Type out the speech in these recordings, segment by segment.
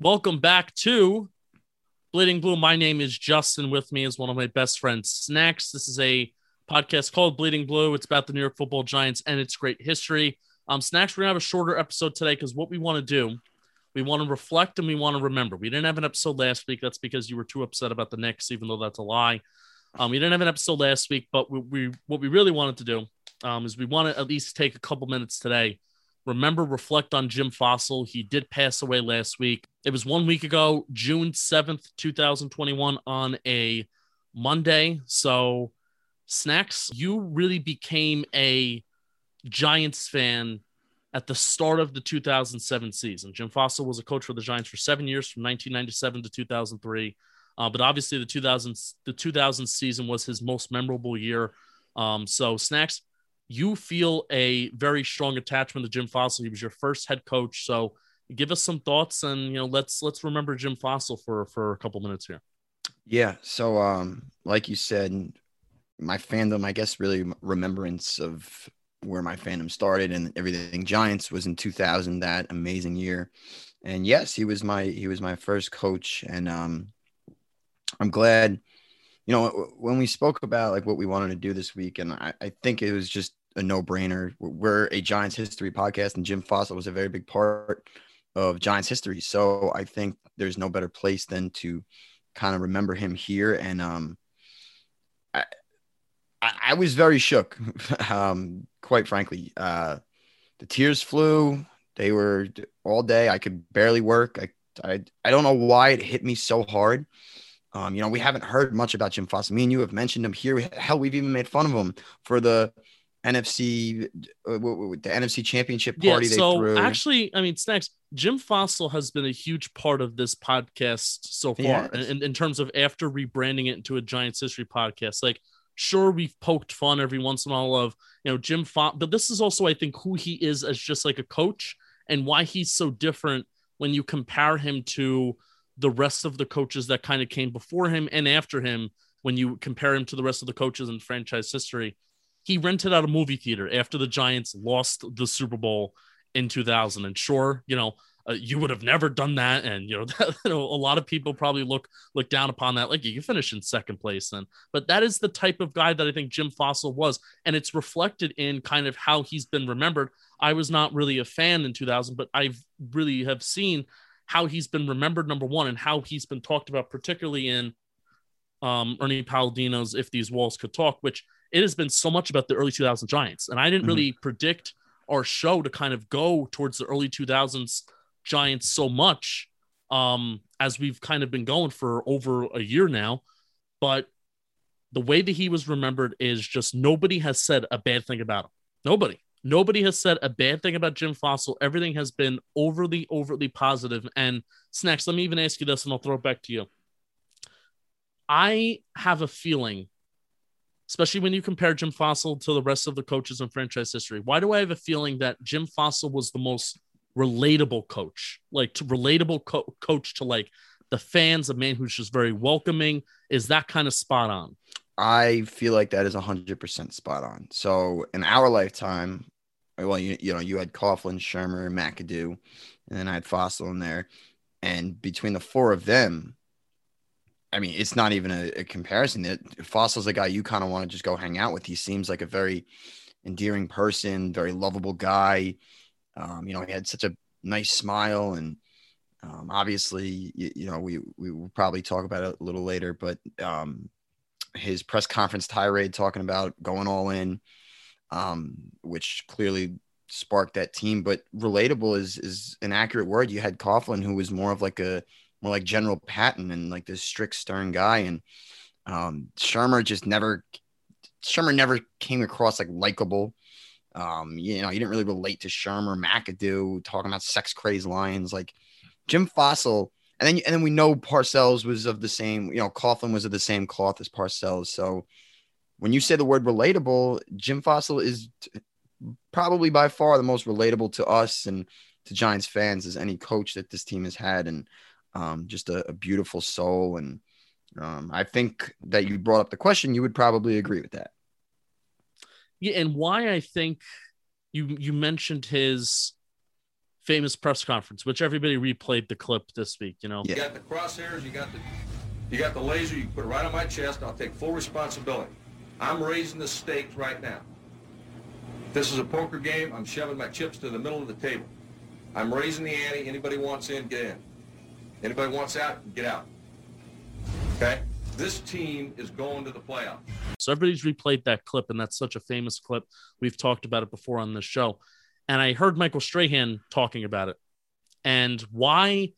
Welcome back to Bleeding Blue. My name is Justin. With me is one of my best friends, Snacks. This is a podcast called Bleeding Blue. It's about the New York Football Giants and its great history. Um, Snacks, we're gonna have a shorter episode today because what we want to do, we want to reflect and we want to remember. We didn't have an episode last week. That's because you were too upset about the Knicks, even though that's a lie. Um, we didn't have an episode last week, but we, we what we really wanted to do um, is we want to at least take a couple minutes today remember, reflect on Jim Fassel. He did pass away last week. It was one week ago, June 7th, 2021, on a Monday. So, Snacks, you really became a Giants fan at the start of the 2007 season. Jim Fassel was a coach for the Giants for seven years, from 1997 to 2003. Uh, but obviously, the 2000 the 2000 season was his most memorable year. Um, so, Snacks, you feel a very strong attachment to Jim Fassel. He was your first head coach, so give us some thoughts and you know let's let's remember Jim Fassel for for a couple minutes here. Yeah, so um, like you said, my fandom, I guess, really remembrance of where my fandom started and everything Giants was in 2000, that amazing year. And yes, he was my he was my first coach, and um, I'm glad you know, when we spoke about like what we wanted to do this week, and I, I think it was just a no brainer. We're a Giants history podcast, and Jim Fassel was a very big part of Giants history. So I think there's no better place than to kind of remember him here. And um, I, I was very shook, um, quite frankly. Uh, the tears flew. They were all day. I could barely work. I, I, I don't know why it hit me so hard. Um, you know, we haven't heard much about Jim Foss. Me and you have mentioned him here. Hell, we've even made fun of him for the NFC, uh, the NFC Championship party. Yeah, so actually, I mean, Snacks. Jim Fassel has been a huge part of this podcast so far, in, in terms of after rebranding it into a Giants history podcast. Like, sure, we've poked fun every once in a while of you know Jim Foss, but this is also, I think, who he is as just like a coach and why he's so different when you compare him to the rest of the coaches that kind of came before him and after him when you compare him to the rest of the coaches in franchise history. He rented out a movie theater after the Giants lost the Super Bowl in 2000. And sure, you know, uh, you would have never done that. And, you know, that, you know, a lot of people probably look, look down upon that. Like you finish in second place then, but that is the type of guy that I think Jim Fassel was. And it's reflected in kind of how he's been remembered. I was not really a fan in 2000, but I've really have seen how he's been remembered, number one, and how he's been talked about, particularly in um, Ernie Palladino's If These Walls Could Talk, which it has been so much about the early 2000 Giants. And I didn't mm-hmm. really predict our show to kind of go towards the early 2000s Giants so much um, as we've kind of been going for over a year now. But the way that he was remembered is just nobody has said a bad thing about him. Nobody. Nobody has said a bad thing about Jim Fassel. Everything has been overly, overly positive. And Snacks, let me even ask you this, and I'll throw it back to you. I have a feeling, especially when you compare Jim Fassel to the rest of the coaches in franchise history. Why do I have a feeling that Jim Fassel was the most relatable coach, like to relatable co- coach to like the fans, a man who's just very welcoming? Is that kind of spot on? I feel like that is 100% spot on. So in our lifetime, well, you, you know, you had Coughlin, Shurmur, McAdoo, and then I had Fassel in there. And between the four of them, I mean, it's not even a, a comparison. That Fassel's a guy you kind of want to just go hang out with. He seems like a very endearing person, very lovable guy. Um, you know, he had such a nice smile, and um, obviously, you, you, know, we we will probably talk about it a little later, but um, his press conference tirade talking about going all in, um, which clearly sparked that team. But relatable is is an accurate word. You had Coughlin, who was more of like a more like General Patton and like this strict, stern guy, and um, Shurmur just never Shurmur never came across like likable. Um, you know, you didn't really relate to Shurmur, McAdoo talking about sex crazed lions. Like Jim Fassel, and then and then we know Parcells was of the same, you know, Coughlin was of the same cloth as Parcells. So when you say the word relatable, Jim Fassel is t- probably by far the most relatable to us and to Giants fans as any coach that this team has had, and um, just a, a, beautiful soul. And um, I think that you brought up the question, you would probably agree with that. Yeah, and why I think you you mentioned his famous press conference, which everybody replayed the clip this week. You know, you got the crosshairs, you got the you got the laser. You put it right on my chest. I'll take full responsibility. I'm raising the stakes right now. This is a poker game. I'm shoving my chips to the middle of the table. I'm raising the ante. Anybody wants in, get in. Anybody wants out, get out. Okay? This team is going to the playoffs. So everybody's replayed that clip, and that's such a famous clip. We've talked about it before on this show. And I heard Michael Strahan talking about it and why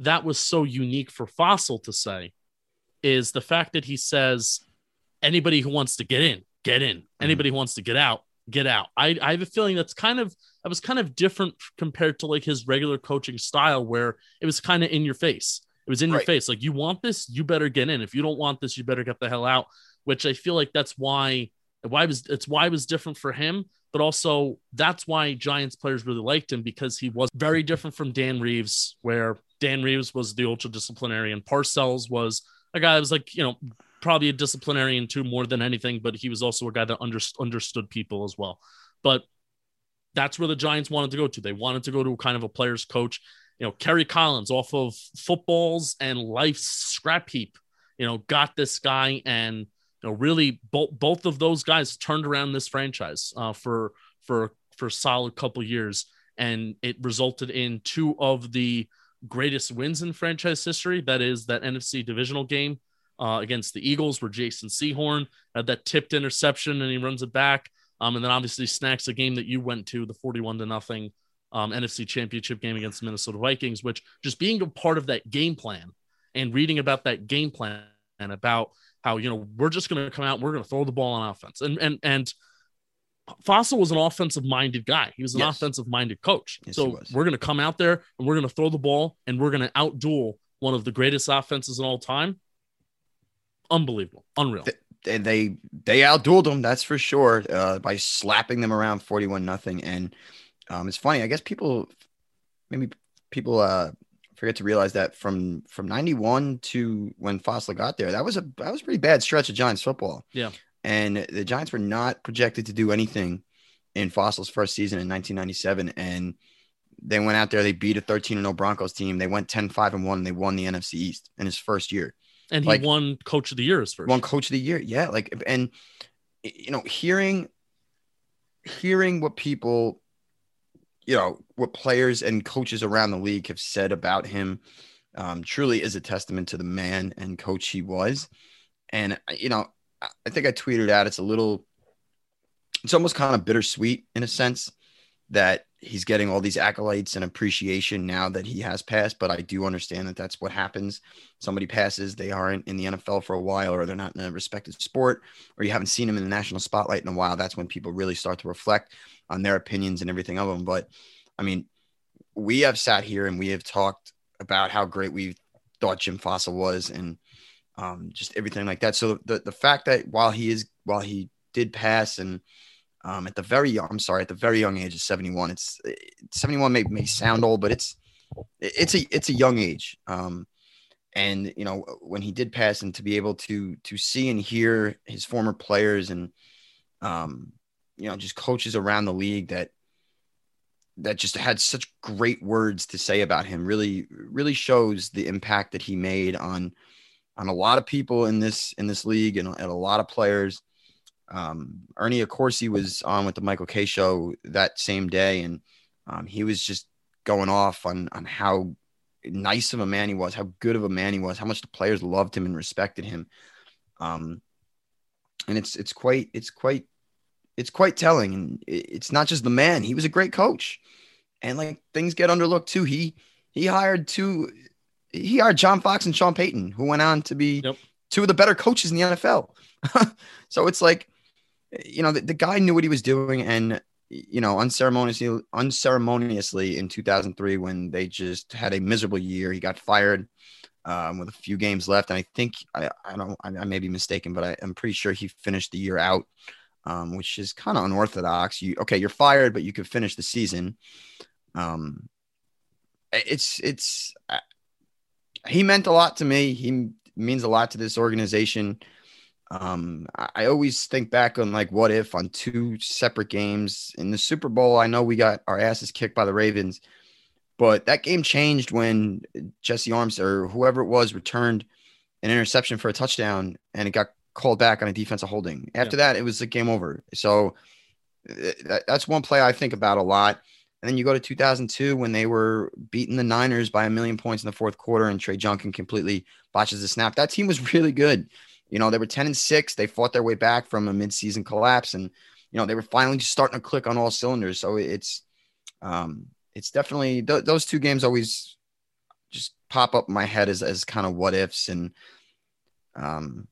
that was so unique for Fassel to say is the fact that he says anybody who wants to get in, get in. Mm-hmm. Anybody mm-hmm. who wants to get out, get out. I, I have a feeling that's kind of that was kind of different compared to like his regular coaching style where it was kind of in your face. It was in right. your face. Like you want this, you better get in. If you don't want this, you better get the hell out. Which I feel like that's why why was it's why it was different for him, but also that's why Giants players really liked him because he was very different from Dan Reeves, where Dan Reeves was the ultra disciplinarian. Parcells was a guy that was like, you know, probably a disciplinarian too, more than anything, but he was also a guy that under, understood people as well. But that's where the Giants wanted to go to. They wanted to go to kind of a player's coach. You know, Kerry Collins off of footballs and life's scrap heap, you know, got this guy and know really both both of those guys turned around this franchise uh, for for for a solid couple years, and it resulted in two of the greatest wins in franchise history. That is that NFC divisional game uh, against the Eagles, where Jason Sehorn had that tipped interception and he runs it back. Um, and then obviously snacks a game that you went to, the 41 to nothing um, NFC championship game against the Minnesota Vikings, which just being a part of that game plan and reading about that game plan and about how, you know, we're just going to come out, we're going to throw the ball on offense. And, and, and, Fassel was an offensive minded guy. He was an yes. offensive minded coach. Yes, so we're going to come out there and we're going to throw the ball and we're going to outduel one of the greatest offenses in all time unbelievable, unreal. They they, they outdueled them, that's for sure, uh, by slapping them around forty-one nothing. And um, it's funny, I guess people maybe people uh, forget to realize that from from '91 to when Fassel got there, that was a that was a pretty bad stretch of Giants football. Yeah, and the Giants were not projected to do anything in Fassel's first season in 1997, and they went out there, they beat a 13 0 Broncos team, they went 10 5 and 1, and they won the NFC East in his first year. And he like, won coach of the year his first won coach of the year yeah like and you know hearing hearing what people you know what players and coaches around the league have said about him um, truly is a testament to the man and coach he was and you know i think i tweeted out it's a little it's almost kind of bittersweet in a sense that he's getting all these accolades and appreciation now that he has passed. But I do understand that that's what happens. Somebody passes, they aren't in the NFL for a while, or they're not in a respected sport, or you haven't seen them in the national spotlight in a while. That's when people really start to reflect on their opinions and everything of them. But I mean, we have sat here and we have talked about how great we thought Jim Fassel was and um, just everything like that. So the the fact that while he is while he did pass and um, at the very young, I'm sorry, at the very young age of 71. It's 71 may, may sound old, but it's it's a it's a young age. Um, and you know when he did pass, and to be able to to see and hear his former players and um, you know just coaches around the league that that just had such great words to say about him really really shows the impact that he made on on a lot of people in this in this league and, and a lot of players um, Ernie Accorsi was on with the Michael Kay show that same day, and um, he was just going off on on how nice of a man he was, how good of a man he was, how much the players loved him and respected him. Um, and it's it's quite it's quite it's quite telling, and it's not just the man; he was a great coach, and like things get underlooked too. He he hired two. He hired John Fox and Sean Payton, who went on to be yep. two of the better coaches in the NFL. so it's like you know, the, the guy knew what he was doing. And you know, unceremoniously, unceremoniously in 2003 when they just had a miserable year. He got fired um, with a few games left, and I think I, I don't, I, I may be mistaken, but I, am pretty sure he finished the year out, um, which is kind of unorthodox. You okay? You're fired, but you could finish the season. Um, it's it's uh, he meant a lot to me. He means a lot to this organization. Um, I always think back on like what if on two separate games in the Super Bowl. I know we got our asses kicked by the Ravens, but that game changed when Jesse Arms or whoever it was returned an interception for a touchdown and it got called back on a defensive holding. After yeah. that, it was a game over. So uh, that's one play I think about a lot. And then you go to 2002 when they were beating the Niners by a million points in the fourth quarter and Trey Junkin completely botches the snap. That team was really good. You know, they were 10 and 6. They fought their way back from a midseason collapse and you know, they were finally just starting to click on all cylinders. So it's um it's definitely th- those two games always just pop up in my head as as kind of what ifs and um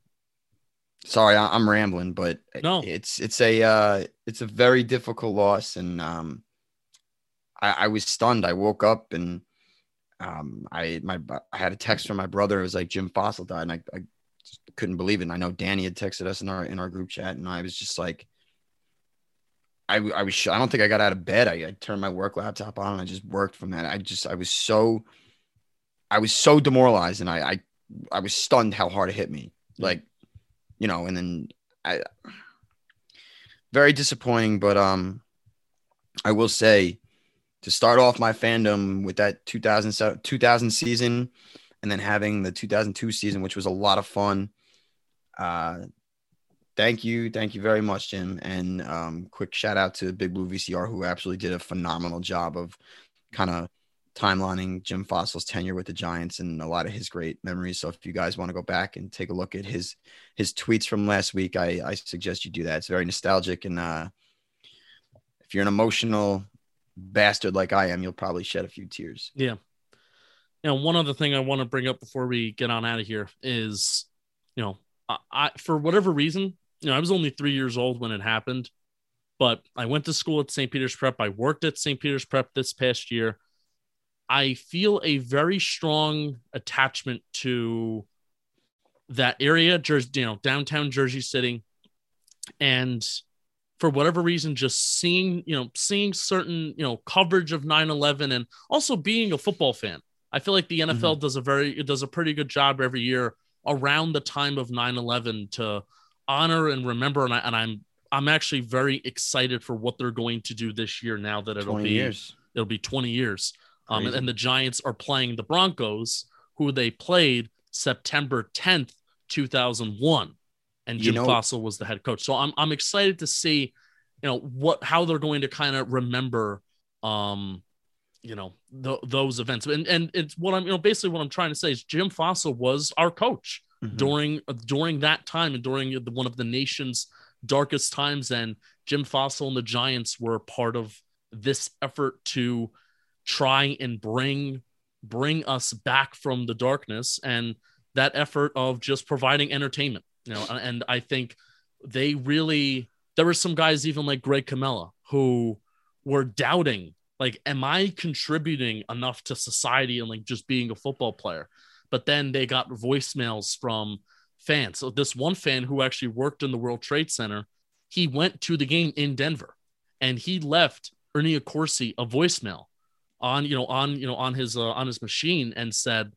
sorry I, am rambling but no. it's it's a uh it's a very difficult loss and um I, I was stunned I woke up and um I my I had a text from my brother it was like Jim Fassel died and I, I couldn't believe it. And I know Danny had texted us in our in our group chat, and I was just like, I I was I don't think I got out of bed. I, I turned my work laptop on and I just worked from that. I just I was so I was so demoralized, and I I I was stunned how hard it hit me. Like, you know, and then I very disappointing, but um, I will say to start off my fandom with that 2000, 2000 season and then having the 2002 season, which was a lot of fun. Uh, thank you, thank you very much, Jim. And um, quick shout out to Big Blue VCR, who absolutely did a phenomenal job of kind of timelining Jim Fassel's tenure with the Giants and a lot of his great memories. So if you guys want to go back and take a look at his his tweets from last week, I, I suggest you do that. It's very nostalgic, and uh, if you're an emotional bastard like I am, you'll probably shed a few tears. Yeah, know, one other thing I want to bring up before we get on out of here is, you know, I, I for whatever reason, you know, I was only three years old when it happened, but I went to school at St. Peter's Prep. I worked at St. Peter's Prep this past year. I feel a very strong attachment to that area, Jersey, you know, downtown Jersey City, and for whatever reason, just seeing, you know, seeing certain, you know, coverage of 9/11 and also being a football fan. I feel like the NFL mm-hmm. does a very it does a pretty good job every year around the time of 9/11 to honor and remember and, I, and I'm I'm actually very excited for what they're going to do this year now that it'll be years. it'll be 20 years. Um, and, and, the Giants are playing the Broncos who they played September 10th, 2001 and Jim you know, Fassel was the head coach. So I'm I'm excited to see you know what how they're going to kind of remember um you know th- those events and and it's what i'm you know basically what i'm trying to say is jim fassel was our coach mm-hmm. during uh, during that time and during the, one of the nation's darkest times and jim fassel and the giants were part of this effort to try and bring bring us back from the darkness and that effort of just providing entertainment you know and i think they really there were some guys even like Greg Comella who were doubting like am i contributing enough to society and like just being a football player? But then they got voicemails from fans. So this one fan who actually worked in the world trade center he went to the game in denver and he left ernie accorsi a voicemail on you know on you know on his uh, on his machine and said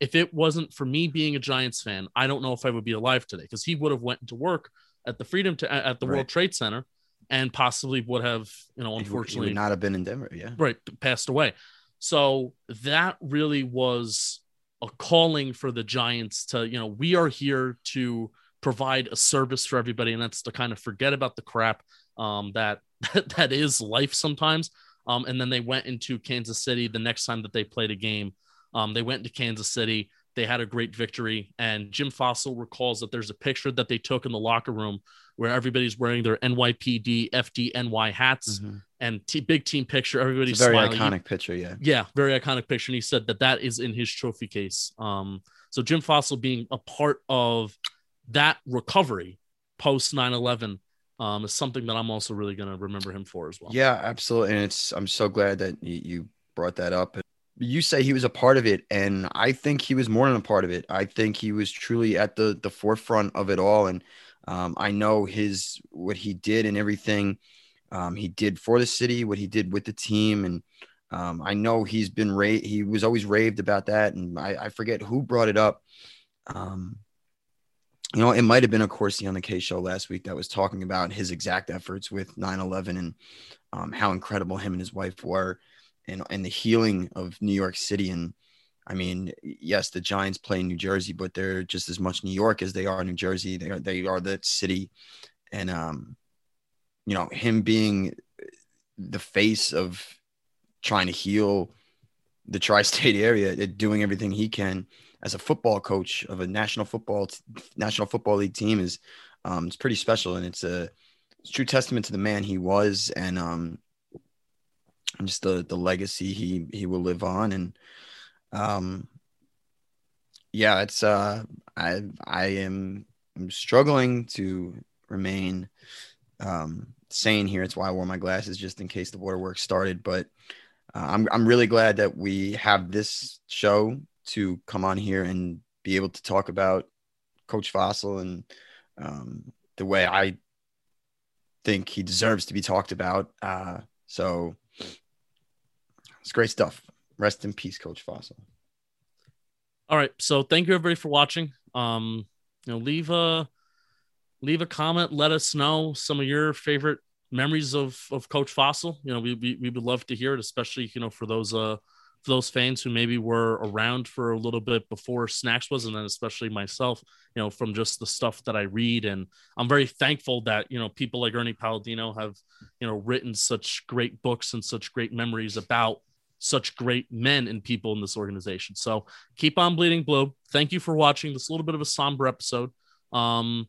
if it wasn't for me being a giants fan i don't know if i would be alive today because he would have went to work at the freedom to at the right. world trade center and possibly would have, you know, unfortunately not have been in Denver. Yeah. Right. Passed away. So that really was a calling for the Giants to, you know, we are here to provide a service for everybody. And that's to kind of forget about the crap um, that, that is life sometimes. Um, and then they went into Kansas City the next time that they played a game. Um, they went to Kansas City. They had a great victory. And Jim Fassel recalls that there's a picture that they took in the locker room where everybody's wearing their NYPD FDNY hats mm-hmm. and t- big team picture. Everybody's very smiling. iconic picture. Yeah. Yeah. Very iconic picture. And he said that that is in his trophy case. Um, so Jim Fassel being a part of that recovery post 9 11 um, is something that I'm also really going to remember him for as well. Yeah, absolutely. And it's I'm so glad that you, brought that up. You say he was a part of it, and I think he was more than a part of it. I think he was truly at the the forefront of it all, and um, I know his what he did and everything um, he did for the city, what he did with the team, and um, I know he's been ra- he was always raved about that, and I, I forget who brought it up. Um, you know, it might have been Accorsi on the K show last week that was talking about his exact efforts with 9/11 and um, how incredible him and his wife were, and and the healing of New York City. And I mean, yes, the Giants play in New Jersey, but they're just as much New York as they are New Jersey. They are they are the city, and um, you know, him being the face of trying to heal the tri-state area, doing everything he can as a football coach of a national football national football league team is um, it's pretty special and it's a, it's a true testament to the man he was and um, just the the legacy he he will live on and um yeah it's uh I I am I'm struggling to remain um sane here. It's why I wore my glasses just in case the waterworks started. But uh, I'm I'm really glad that we have this show to come on here and be able to talk about Coach Fassel and um, the way I think he deserves to be talked about. Uh, so it's great stuff. Rest in peace, Coach Fassel. All right. So thank you everybody for watching. Um, you know, leave a leave a comment. Let us know some of your favorite memories of of Coach Fassel. You know, we, we we would love to hear it, especially you know for those uh for those fans who maybe were around for a little bit before Snacks was, and then especially myself. You know, from just the stuff that I read, and I'm very thankful that you know people like Ernie Palladino have you know written such great books and such great memories about such great men and people in this organization. So keep on bleeding blue. Thank you for watching this little bit of a somber episode. Um,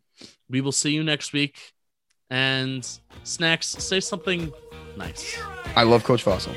we will see you next week. And Snacks, say something nice. I love Coach Fassel.